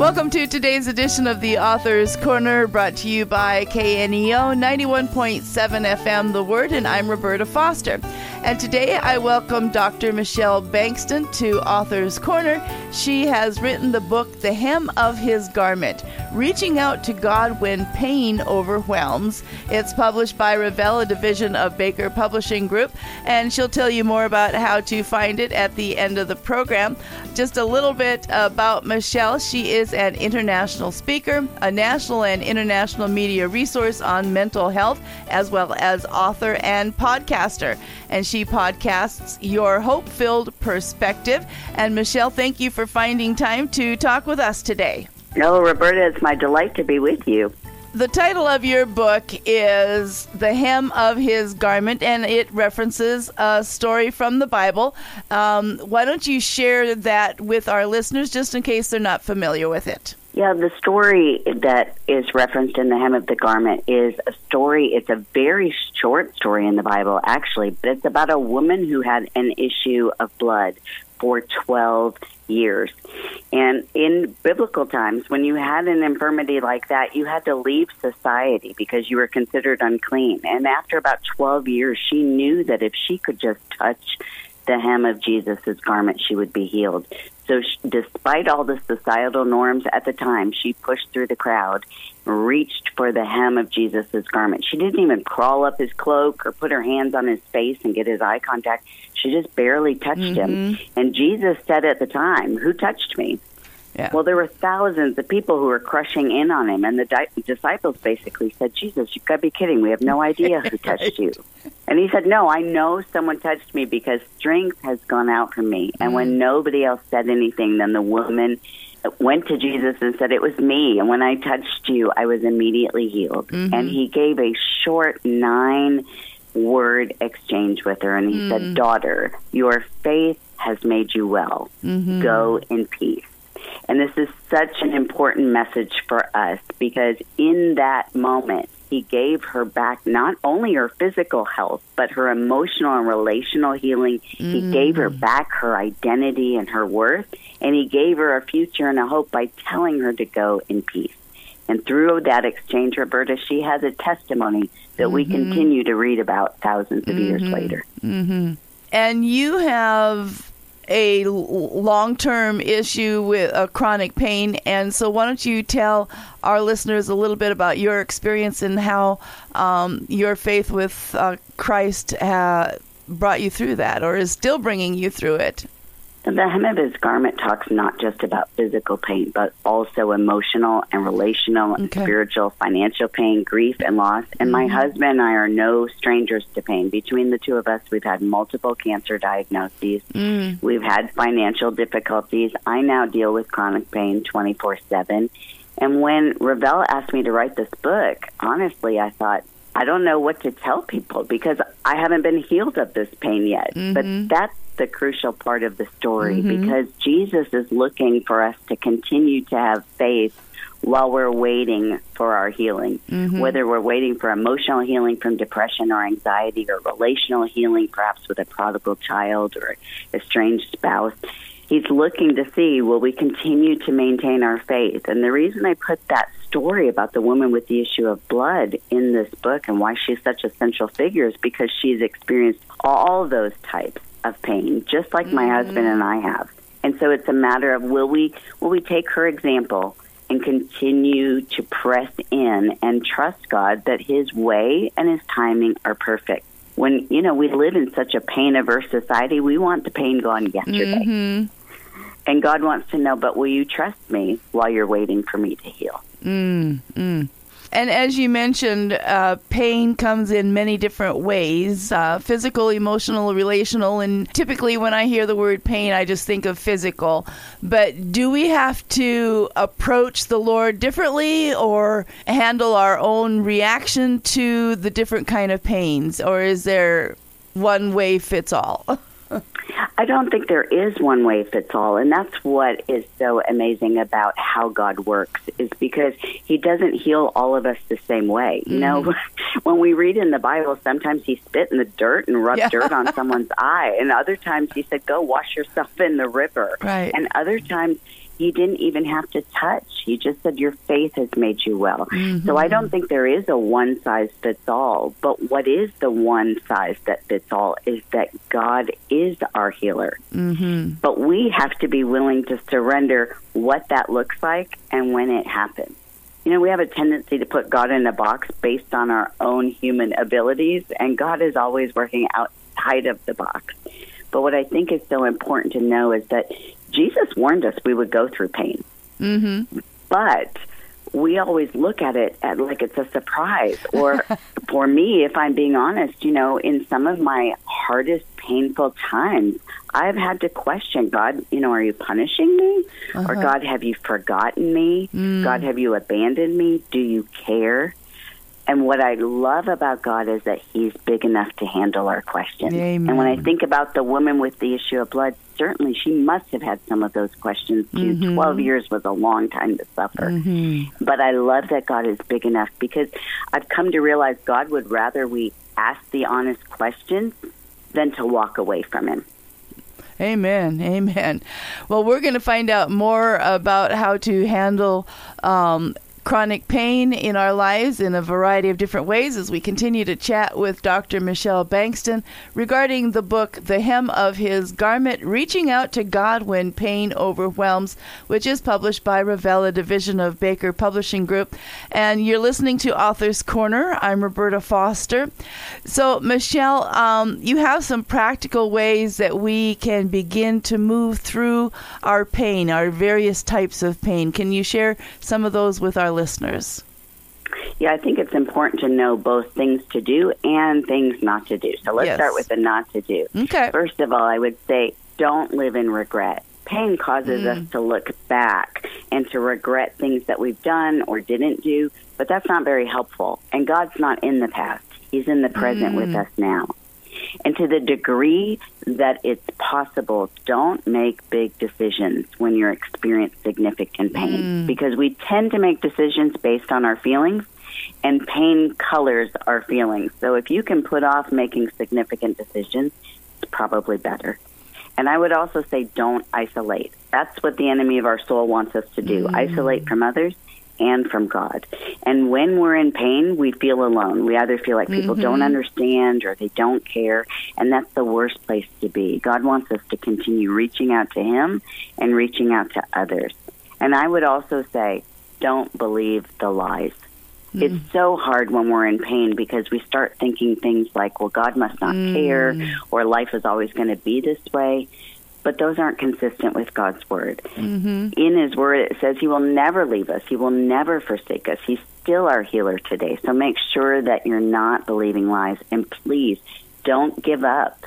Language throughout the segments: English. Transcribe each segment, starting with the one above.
Welcome to today's edition of the Author's Corner, brought to you by KNEO 91.7 FM The Word, and I'm Roberta Foster. And today I welcome Dr. Michelle Bengtson to Author's Corner. She has written the book The Hem of His Garment Reaching Out to God When Pain Overwhelms. It's published by Revell, a division of Baker Publishing Group, and she'll tell you more about how to find it at the end of the program. Just a little bit about Michelle. She is an international speaker, a national and international media resource on mental health, as well as author and podcaster. And she podcasts Your Hope Filled Perspective. And Michelle, thank you for finding time to talk with us today. Hello, Roberta. It's my delight to be with you. The title of your book is The Hem of His Garment, and it references a story from the Bible. Um, why don't you share that with our listeners just in case they're not familiar with it? Yeah, the story that is referenced in the hem of the garment is a story. It's a very short story in the Bible, actually, but it's about a woman who had an issue of blood for 12 years. And in biblical times, when you had an infirmity like that, you had to leave society because you were considered unclean. And after about 12 years, she knew that if she could just touch the hem of Jesus' garment, she would be healed. So, she, despite all the societal norms at the time, she pushed through the crowd, reached for the hem of Jesus' garment. She didn't even crawl up his cloak or put her hands on his face and get his eye contact. She just barely touched mm-hmm. him. And Jesus said at the time, Who touched me? Yeah. Well, there were thousands of people who were crushing in on him, and the di- disciples basically said, "Jesus, you've got to be kidding! We have no idea who touched right. you." And he said, "No, I know someone touched me because strength has gone out from me." And when mm. nobody else said anything, then the woman went to Jesus and said, "It was me." And when I touched you, I was immediately healed. Mm-hmm. And he gave a short nine word exchange with her, and he mm. said, "Daughter, your faith has made you well. Mm-hmm. Go in peace." And this is such an important message for us because in that moment, he gave her back not only her physical health, but her emotional and relational healing. Mm. He gave her back her identity and her worth, and he gave her a future and a hope by telling her to go in peace. And through that exchange, Roberta, she has a testimony that mm-hmm. we continue to read about thousands of mm-hmm. years later. Mm-hmm. And you have a long term issue with a chronic pain. And so, why don't you tell our listeners a little bit about your experience and how um, your faith with uh, Christ uh, brought you through that or is still bringing you through it? The hem of his garment talks not just about physical pain, but also emotional and relational and okay. spiritual, financial pain, grief, and loss. And mm-hmm. my husband and I are no strangers to pain. Between the two of us, we've had multiple cancer diagnoses. Mm. We've had financial difficulties. I now deal with chronic pain 24 7. And when Revell asked me to write this book, honestly, I thought, I don't know what to tell people because I haven't been healed of this pain yet. Mm-hmm. But that's the crucial part of the story mm-hmm. because Jesus is looking for us to continue to have faith while we're waiting for our healing. Mm-hmm. Whether we're waiting for emotional healing from depression or anxiety or relational healing, perhaps with a prodigal child or estranged spouse. He's looking to see will we continue to maintain our faith. And the reason I put that story about the woman with the issue of blood in this book and why she's such a central figure is because she's experienced all those types of pain, just like my mm-hmm. husband and I have. And so it's a matter of will we will we take her example and continue to press in and trust God that His way and His timing are perfect. When you know we live in such a pain averse society, we want the pain gone yesterday. Mm-hmm. And God wants to know, but will you trust me while you're waiting for me to heal? Mm, mm. And as you mentioned, uh, pain comes in many different ways uh, physical, emotional, relational. And typically, when I hear the word pain, I just think of physical. But do we have to approach the Lord differently or handle our own reaction to the different kind of pains? Or is there one way fits all? I don't think there is one way fits all, and that's what is so amazing about how God works is because He doesn't heal all of us the same way. Mm-hmm. You know, mm-hmm. when we read in the Bible, sometimes He spit in the dirt and rubbed yeah. dirt on someone's eye, and other times He said, "Go wash yourself in the river," right. and other times you didn't even have to touch. He just said, Your faith has made you well. Mm-hmm. So I don't think there is a one size fits all. But what is the one size that fits all is that God is our healer. Mm-hmm. But we have to be willing to surrender what that looks like and when it happens. You know, we have a tendency to put God in a box based on our own human abilities, and God is always working outside of the box. But what I think is so important to know is that Jesus warned us we would go through pain. Mm-hmm. But we always look at it at like it's a surprise. Or for me, if I'm being honest, you know, in some of my hardest, painful times, I've had to question God, you know, are you punishing me? Uh-huh. Or God, have you forgotten me? Mm. God, have you abandoned me? Do you care? And what I love about God is that He's big enough to handle our questions. Amen. And when I think about the woman with the issue of blood, certainly she must have had some of those questions too. Mm-hmm. 12 years was a long time to suffer. Mm-hmm. But I love that God is big enough because I've come to realize God would rather we ask the honest questions than to walk away from Him. Amen. Amen. Well, we're going to find out more about how to handle um, chronic pain in our lives in a variety of different ways as we continue to chat with Dr. Michelle Bengtson regarding the book The Hem of His Garment Reaching Out to God When Pain Overwhelms, which is published by Revell a Division of Baker Publishing Group. And you're listening to Author's Corner. I'm Roberta Foster. So, Michelle, um, you have some practical ways that we can begin to move through our pain, our various types of pain. Can you share some of those with our listeners? Yeah, I think it's important to know both things to do and things not to do. So let's yes. start with the not to do. Okay. First of all, I would say don't live in regret. Pain causes mm. us to look back and to regret things that we've done or didn't do, but that's not very helpful. And God's not in the past, He's in the present mm. with us now. And to the degree that it's possible, don't make big decisions when you're experiencing significant pain mm. because we tend to make decisions based on our feelings and pain colors our feelings. So if you can put off making significant decisions, it's probably better. And I would also say don't isolate. That's what the enemy of our soul wants us to do. Mm. Isolate from others and from God. And when we're in pain, we feel alone. We either feel like people mm-hmm. don't understand or they don't care, and that's the worst place to be. God wants us to continue reaching out to Him and reaching out to others. And I would also say, don't believe the lies. Mm. It's so hard when we're in pain because we start thinking things like, well, God must not mm. care, or life is always going to be this way but those aren't consistent with God's word. Mm-hmm. In His word, it says He will never leave us, He will never forsake us. He's still our healer today. So make sure that you're not believing lies, and please don't give up.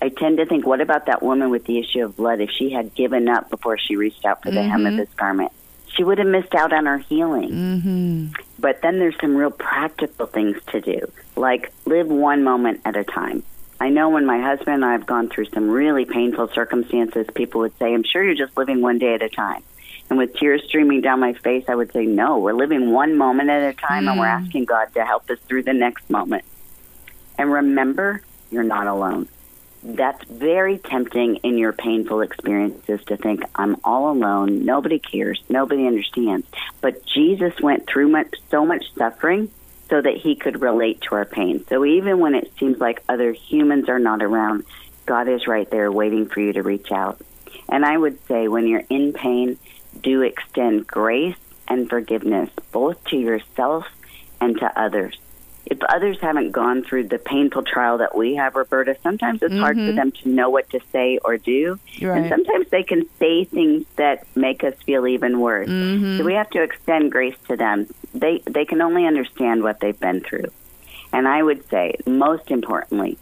I tend to think, what about that woman with the issue of blood? If she had given up before she reached out for the mm-hmm. hem of his garment, she would have missed out on her healing. Mm-hmm. But then there's some real practical things to do, like live one moment at a time. I know when my husband and I have gone through some really painful circumstances, people would say, I'm sure you're just living one day at a time. And with tears streaming down my face, I would say, No, we're living one moment at a time mm. and we're mm. asking God to help us through the next moment. And remember, you're not alone. That's very tempting in your painful experiences to think, I'm all alone. Nobody cares. Nobody understands. But Jesus went through much, so much suffering so that he could relate to our pain. So even when it seems like other humans are not around, God is right there waiting for you to reach out. And I would say when you're in pain, do extend grace and forgiveness both to yourself and to others if others haven't gone through the painful trial that we have, Roberta, sometimes it's mm-hmm. hard for mm-hmm. them to know what to say or do. Right. And sometimes they can say things that make us feel even worse. Mm-hmm. So we have to extend grace to them. They they can only understand what they've been through. And I would say, most importantly,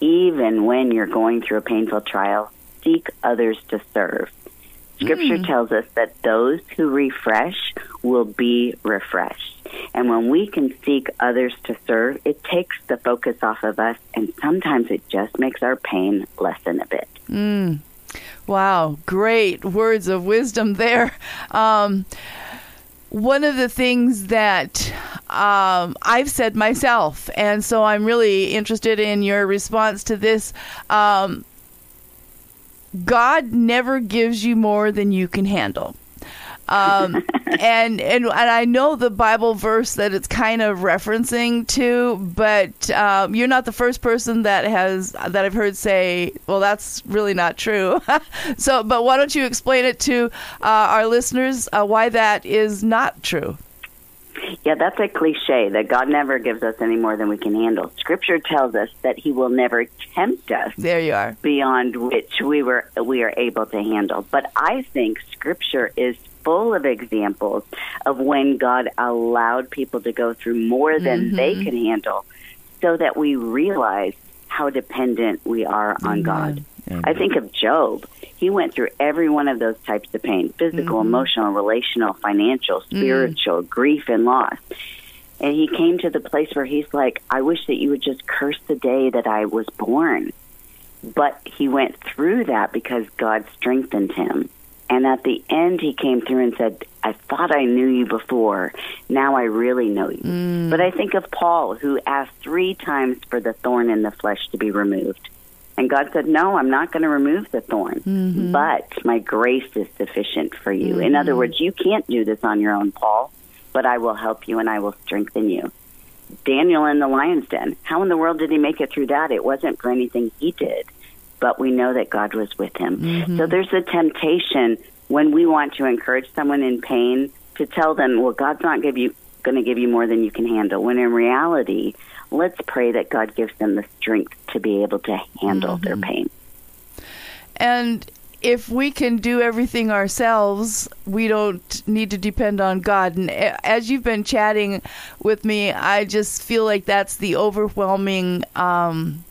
even when you're going through a painful trial, seek others to serve. Scripture mm. tells us that those who refresh will be refreshed. And when we can seek others to serve, it takes the focus off of us, and sometimes it just makes our pain lessen a bit. Mm. Wow, great words of wisdom there. Um, one of the things that um, I've said myself, and so I'm really interested in your response to this. Um, God never gives you more than you can handle. Um, and, and and I know the Bible verse that it's kind of referencing to, but um, you're not the first person that has that I've heard say, "Well, that's really not true." so, but why don't you explain it to uh, our listeners uh, why that is not true? Yeah, that's a cliche that God never gives us any more than we can handle. Scripture tells us that He will never tempt us. There you are. Beyond which we were we are able to handle. But I think Scripture is full of examples of when God allowed people to go through more than mm-hmm. they could handle, so that we realize how dependent we are on God. Amen. I think of Job. He went through every one of those types of pain physical, mm-hmm. emotional, relational, financial, mm. spiritual, mm. grief, and loss. And he came to the place where he's like, I wish that you would just curse the day that I was born. But he went through that because God strengthened him. And at the end, he came through and said, I thought I knew you before. Now I really know you. Mm. But I think of Paul, who asked three times for the thorn in the flesh to be removed. And God said, No, I'm not going to remove the thorn, mm-hmm. but my grace is sufficient for you. Mm-hmm. In other mm-hmm. words, you can't do this on your own, Paul, but I will help you and I will strengthen you. Daniel in the lion's den, how in the world did he make it through that? It wasn't for anything he did, but we know that God was with him. Mm-hmm. So there's a temptation when we want to encourage someone in pain to tell them, well, God's not give you going to give you more than you can handle. When in reality, let's pray that God gives them the strength to be able to handle mm-hmm. their pain. And if we can do everything ourselves, we don't need to depend on God. And as you've been chatting with me, I just feel like that's the overwhelming um,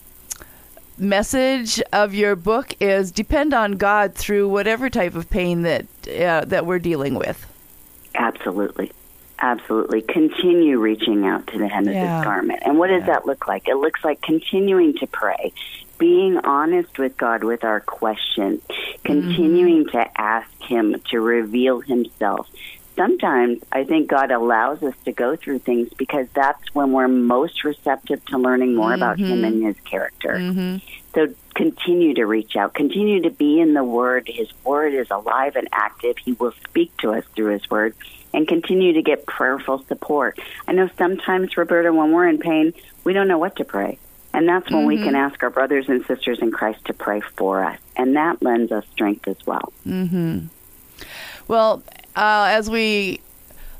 message of your book is depend on God through whatever type of pain that uh, that we're dealing with. Absolutely. Absolutely. Continue reaching out to the hem yeah. of his garment. And what does yeah. that look like? It looks like continuing to pray, being honest with God with our questions, continuing mm-hmm. to ask him to reveal himself. Sometimes I think God allows us to go through things because that's when we're most receptive to learning more mm-hmm. about him and his character. Mm-hmm. So continue to reach out, continue to be in the Word. His Word is alive and active. He will speak to us through His Word and continue to get prayerful support. I know sometimes, Roberta, when we're in pain, we don't know what to pray. And that's when mm-hmm. we can ask our brothers and sisters in Christ to pray for us. And that lends us strength as well. Mm-hmm. Well, uh, as we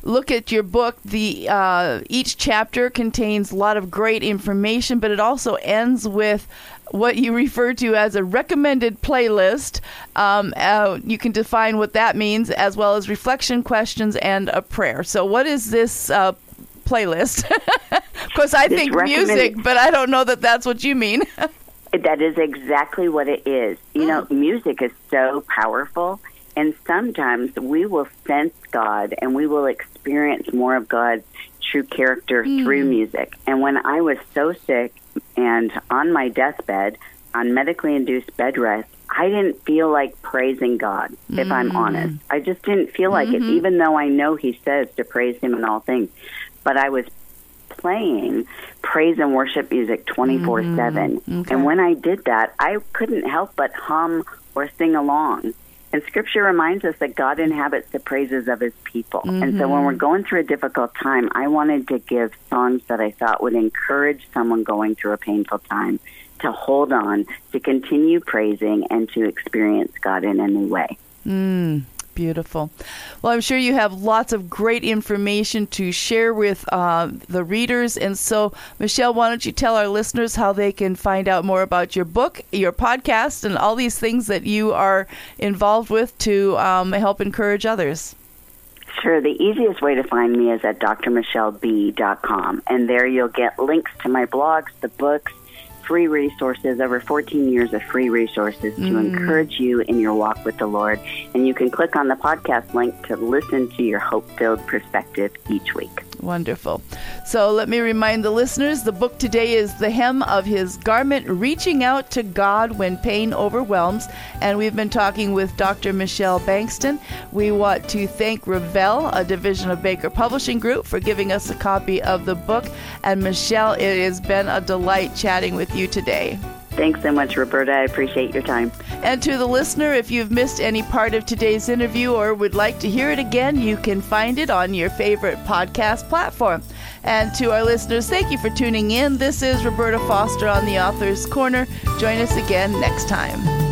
look at your book, the uh, each chapter contains a lot of great information, but it also ends with what you refer to as a recommended playlist. Um, uh, you can define what that means, as well as reflection questions and a prayer. So, what is this uh, playlist? of course, I this think music, but I don't know that that's what you mean. that is exactly what it is. You mm. know, music is so powerful. And sometimes we will sense God and we will experience more of God's true character mm. through music. And when I was so sick and on my deathbed, on medically induced bed rest, I didn't feel like praising God, mm. if I'm hmm. honest. I just didn't feel like mm-hmm. it, even though I know He says to praise Him in all things. But I was playing praise and worship music 24 mm-hmm. 7. And when I did that, I couldn't help but hum or sing along. And scripture reminds us that God inhabits the praises of his people. Mm-hmm. And so when we're going through a difficult time, I wanted to give songs that I thought would encourage someone going through a painful time to hold on, to continue praising, and to experience God in a new way. Mm. Beautiful. Well, I'm sure you have lots of great information to share with uh, the readers. And so, Michelle, why don't you tell our listeners how they can find out more about your book, your podcast, and all these things that you are involved with to um, help encourage others? Sure. The easiest way to find me is at drmichelleb.com. And there you'll get links to my blogs, the books, free resources, over 14 years of free resources mm. to encourage you in your walk with the Lord. And you can click on the podcast link to listen to your hope filled perspective each week. Wonderful. So let me remind the listeners the book today is The Hem of His Garment Reaching Out to God When Pain Overwhelms. And we've been talking with Dr. Michelle Bengtson. We want to thank Revell, a division of Baker Publishing Group, for giving us a copy of the book. And Michelle, it has been a delight chatting with you today. Thanks so much, Roberta. I appreciate your time. And to the listener, if you've missed any part of today's interview or would like to hear it again, you can find it on your favorite podcast platform. And to our listeners, thank you for tuning in. This is Roberta Foster on the Author's Corner. Join us again next time.